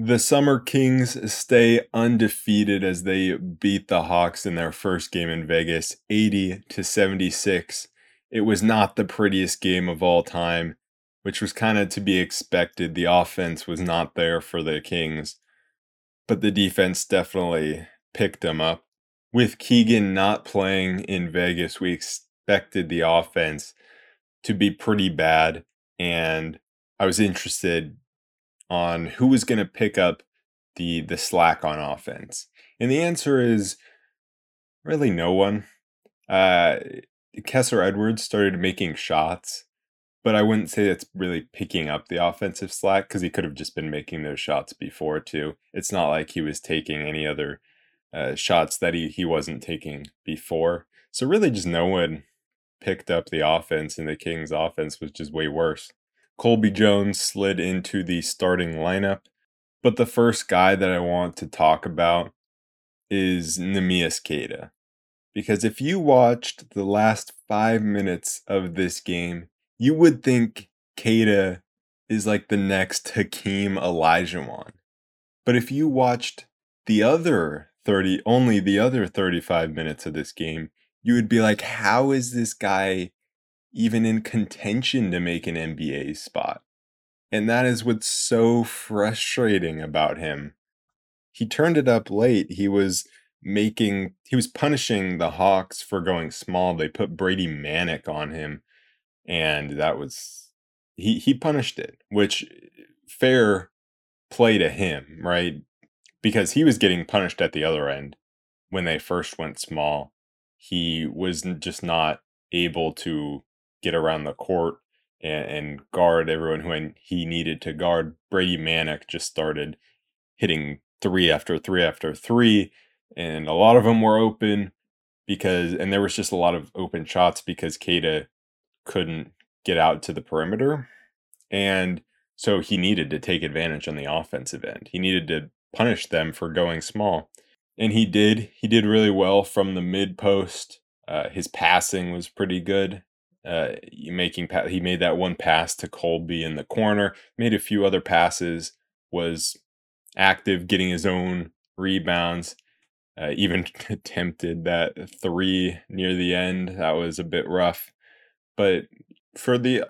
The Summer Kings stay undefeated as they beat the Hawks in their first game in Vegas 80 to 76. It was not the prettiest game of all time, which was kind of to be expected. The offense was not there for the Kings, but the defense definitely picked them up. With Keegan not playing in Vegas, we expected the offense to be pretty bad, and I was interested on who was going to pick up the the slack on offense. And the answer is really no one. Uh, Kessler Edwards started making shots, but I wouldn't say it's really picking up the offensive slack because he could have just been making those shots before too. It's not like he was taking any other uh, shots that he he wasn't taking before. So really, just no one picked up the offense, and the Kings' offense was just way worse. Colby Jones slid into the starting lineup. But the first guy that I want to talk about is Neemias Queta. Because if you watched the last five minutes of this game, you would think Queta is like the next Hakeem Olajuwon. But if you watched the other 30, only the other 35 minutes of this game, you would be like, how is this guy even in contention to make an NBA spot. And that is what's so frustrating about him. He turned it up late. He was making, he was punishing the Hawks for going small. They put Brady Manek on him, and that was, he, he punished it, which fair play to him, right? Because he was getting punished at the other end when they first went small. He was just not able to get around the court and, and guard everyone who he needed to guard. Brady Manek just started hitting three after three after three, and a lot of them were open because, and there was just a lot of open shots because Queta couldn't get out to the perimeter. And so he needed to take advantage on the offensive end. He needed to punish them for going small. And he did. He did really well from the mid post. Uh, his passing was pretty good. Uh, making he made that one pass to Colby in the corner, made a few other passes, was active, getting his own rebounds. Uh, even attempted that three near the end. That was a bit rough, but for the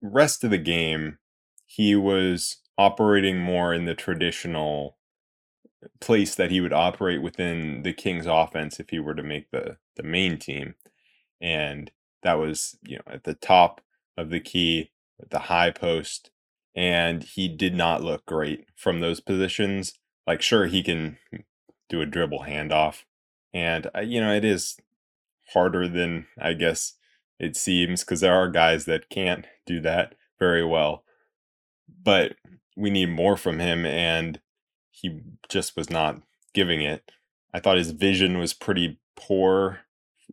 rest of the game, he was operating more in the traditional place that he would operate within the Kings offense if he were to make the the main team. And that was you know at the top of the key, the high post, and he did not look great from those positions. Like, sure, he can do a dribble handoff, and uh, you know it is harder than I guess it seems because there are guys that can't do that very well. But we need more from him, and he just was not giving it. I thought his vision was pretty poor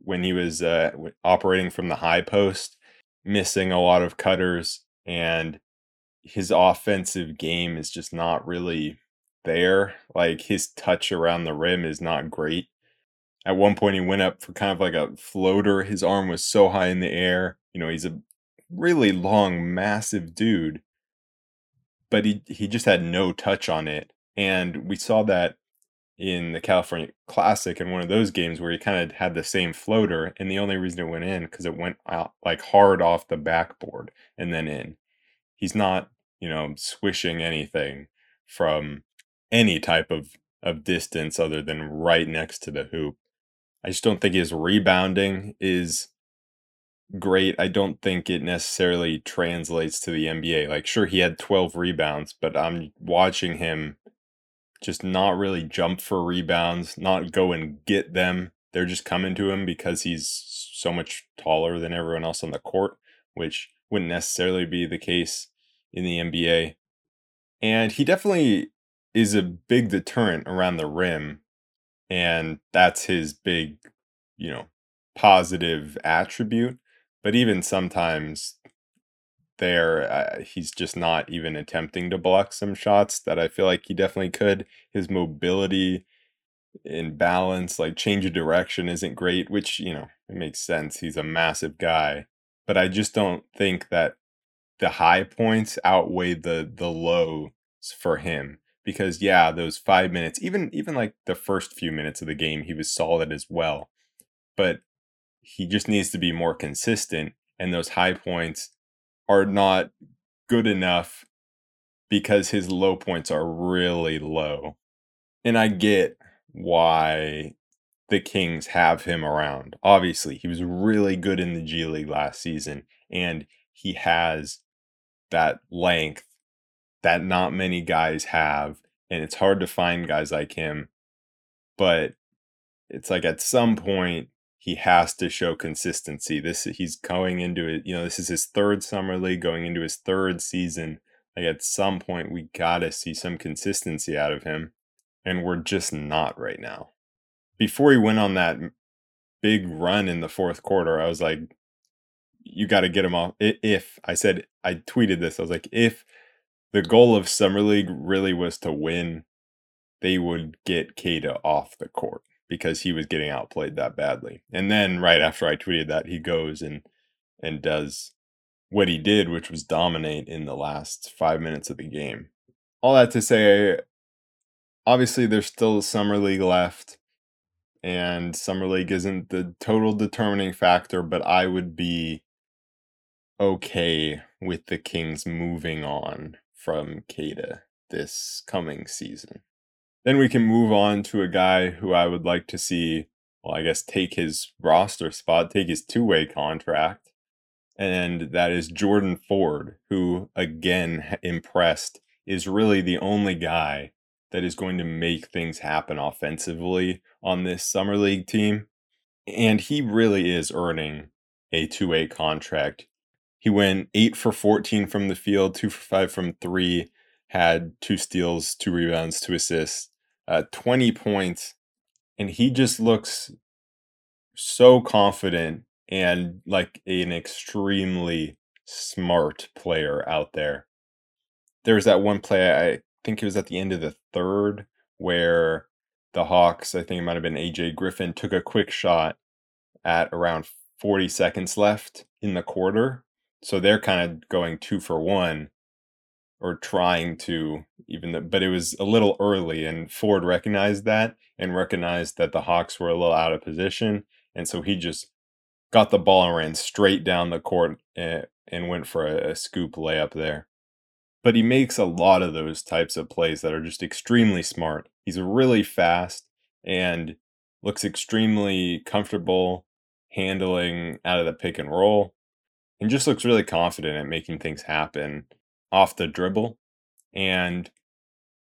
when he was uh, operating from the high post, missing a lot of cutters, and his offensive game is just not really there. Like his touch around the rim is not great. At one point, he went up for kind of like a floater. His arm was so high in the air. You know, he's a really long, massive dude, but he he just had no touch on it. And we saw that in the California Classic in one of those games where he kind of had the same floater, and the only reason it went in because it went out like hard off the backboard and then in. He's not, you know, swishing anything from any type of of distance other than right next to the hoop. I just don't think his rebounding is great. I don't think it necessarily translates to the NBA. Like, sure, he had 12 rebounds, but I'm watching him just not really jump for rebounds, not go and get them. They're just coming to him because he's so much taller than everyone else on the court, which wouldn't necessarily be the case in the NBA. And he definitely is a big deterrent around the rim. And that's his big, you know, positive attribute. But even sometimes there. Uh, he's just not even attempting to block some shots that I feel like he definitely could. His mobility and balance, like change of direction, isn't great, which, you know, it makes sense. He's a massive guy. But I just don't think that the high points outweigh the the lows for him because yeah, those 5 minutes, even even like the first few minutes of the game, he was solid as well. But he just needs to be more consistent and those high points are not good enough because his low points are really low. And I get why the Kings have him around. Obviously, he was really good in the G League last season, and he has that length that not many guys have. And it's hard to find guys like him. But it's like at some point, he has to show consistency. This he's going into it, you know, this is his third summer league, going into his third season. Like at some point, we gotta see some consistency out of him, and we're just not right now before he went on that big run in the fourth quarter, I was like, you got to get him off. If I said, I tweeted this, I was like, if the goal of Summer League really was to win, they would get Queta off the court because he was getting outplayed that badly. And then right after I tweeted that, he goes and and does what he did, which was dominate in the last five minutes of the game. All that to say, obviously there's still summer league left and summer league isn't the total determining factor, but I would be okay with the Kings moving on from Queta this coming season. Then we can move on to a guy who I would like to see, well, I guess, take his roster spot, take his two way contract. And that is Jordan Ford, who again impressed, is really the only guy that is going to make things happen offensively on this summer league team. And he really is earning a two way contract. He went eight for 14 from the field, two for five from three, had two steals, two rebounds, two assists, uh, 20 points. And he just looks so confident and like an extremely smart player out there. There was that one play, I think it was at the end of the third, where the Hawks, I think it might have been AJ Griffin, took a quick shot at around 40 seconds left in the quarter. So they're kind of going two for one or trying to, even though, but it was a little early. And Ford recognized that and recognized that the Hawks were a little out of position. And so he just got the ball and ran straight down the court and, eh, and went for a, a scoop layup there but he makes a lot of those types of plays that are just extremely smart. He's really fast and looks extremely comfortable handling out of the pick and roll and just looks really confident at making things happen off the dribble. And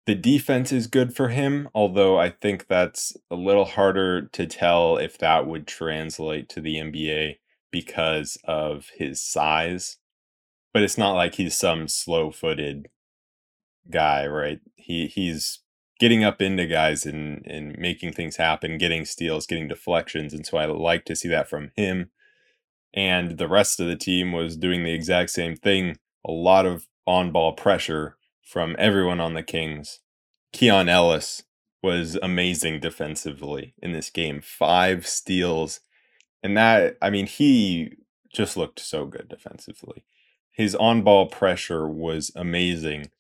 the defense is good for him, although I think that's a little harder to tell if that would translate to the NBA because of his size but it's not like he's some slow-footed guy, right? He he's getting up into guys and and making things happen, getting steals, getting deflections, and so I like to see that from him. And the rest of the team was doing the exact same thing. A lot of on-ball pressure from everyone on the Kings. Keon Ellis was amazing defensively in this game. Five steals. And that, I mean, he just looked so good defensively his on ball pressure was amazing.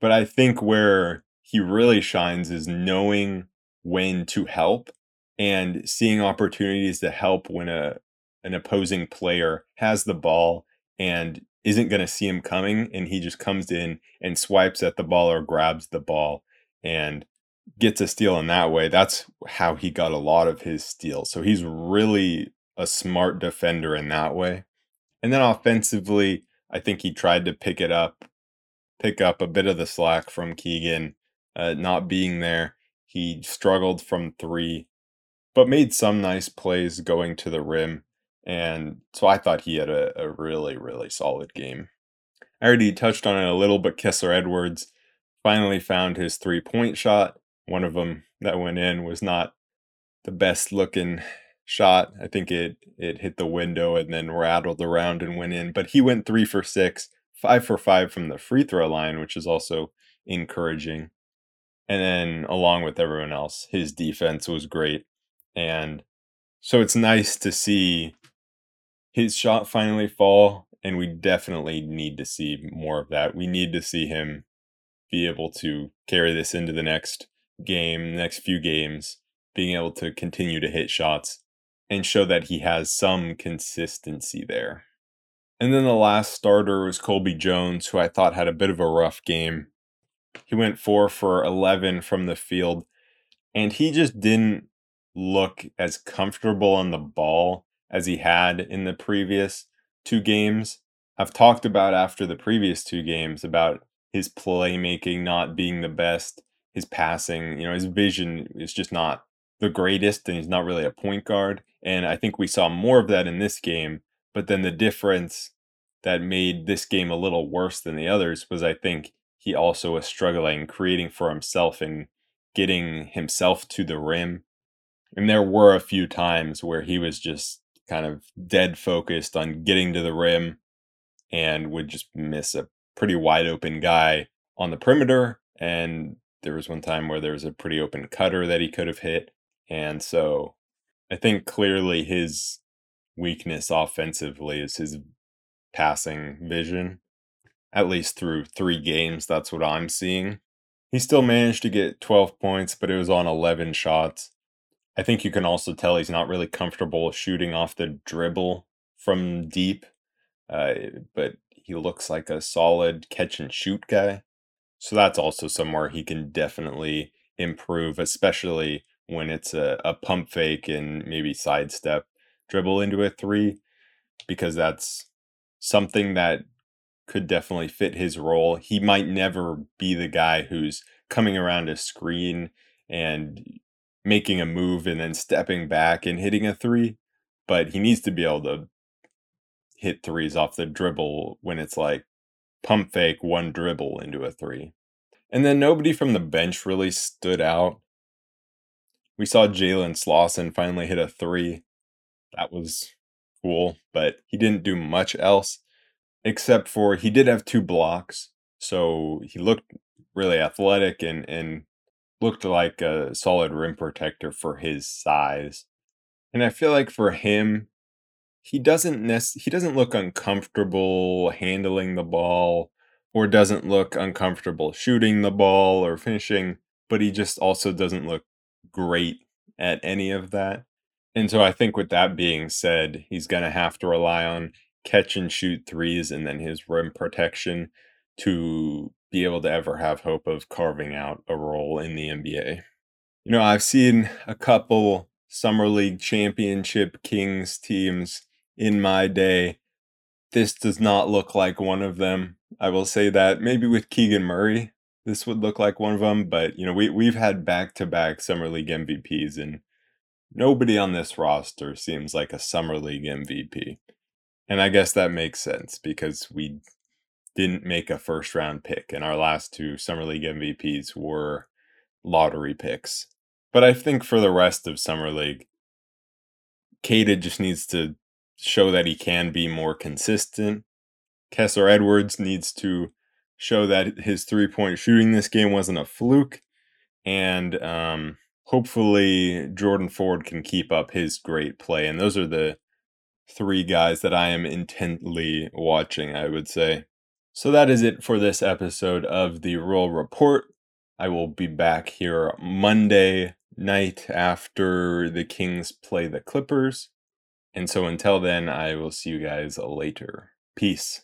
But I think where he really shines is knowing when to help and seeing opportunities to help when a an opposing player has the ball and isn't going to see him coming and he just comes in and swipes at the ball or grabs the ball and gets a steal in that way. That's how he got a lot of his steals. So he's really a smart defender in that way. And then offensively, I think he tried to pick it up, pick up a bit of the slack from Keegan uh, not being there. He struggled from three, but made some nice plays going to the rim. And so I thought he had a, a really, really solid game. I already touched on it a little, but Kessler Edwards finally found his three point shot. One of them that went in was not the best looking shot. I think it it hit the window and then rattled around and went in. But he went three for six, five for five from the free throw line, which is also encouraging. And then along with everyone else, his defense was great. And so it's nice to see his shot finally fall. And we definitely need to see more of that. We need to see him be able to carry this into the next game, next few games, being able to continue to hit shots and show that he has some consistency there. And then the last starter was Colby Jones, who I thought had a bit of a rough game. He went four for 11 from the field, and he just didn't look as comfortable on the ball as he had in the previous two games. I've talked about after the previous two games about his playmaking not being the best, his passing, you know, his vision is just not the greatest, and he's not really a point guard. And I think we saw more of that in this game. But then the difference that made this game a little worse than the others was I think he also was struggling creating for himself and getting himself to the rim. And there were a few times where he was just kind of dead focused on getting to the rim and would just miss a pretty wide open guy on the perimeter. And there was one time where there was a pretty open cutter that he could have hit. And so I think clearly his weakness offensively is his passing vision. At least through three games, that's what I'm seeing. He still managed to get 12 points, but it was on 11 shots. I think you can also tell he's not really comfortable shooting off the dribble from deep, uh, but he looks like a solid catch and shoot guy. So that's also somewhere he can definitely improve, especially when it's a, a pump fake and maybe sidestep dribble into a three, because that's something that could definitely fit his role. He might never be the guy who's coming around a screen and making a move and then stepping back and hitting a three, but he needs to be able to hit threes off the dribble when it's like pump fake one dribble into a three. And then nobody from the bench really stood out. We saw Jalen Slawson finally hit a three. That was cool, but he didn't do much else except for he did have two blocks. So he looked really athletic and, and looked like a solid rim protector for his size. And I feel like for him, he doesn't nec- he doesn't look uncomfortable handling the ball or doesn't look uncomfortable shooting the ball or finishing, but he just also doesn't look great at any of that. And so I think with that being said, he's going to have to rely on catch and shoot threes and then his rim protection to be able to ever have hope of carving out a role in the NBA. You know, I've seen a couple Summer League Championship Kings teams in my day. This does not look like one of them. I will say that maybe with Keegan Murray, this would look like one of them, but you know, we we've had back-to-back Summer League MVPs and nobody on this roster seems like a Summer League MVP. And I guess that makes sense because we didn't make a first round pick, and our last two Summer League MVPs were lottery picks. But I think for the rest of Summer League, Queta just needs to show that he can be more consistent. Kessler Edwards needs to show that his three point shooting this game wasn't a fluke. And um, hopefully, Jordan Ford can keep up his great play. And those are the three guys that I am intently watching, I would say. So that is it for this episode of the Royal Report. I will be back here Monday night after the Kings play the Clippers. And so until then, I will see you guys later. Peace.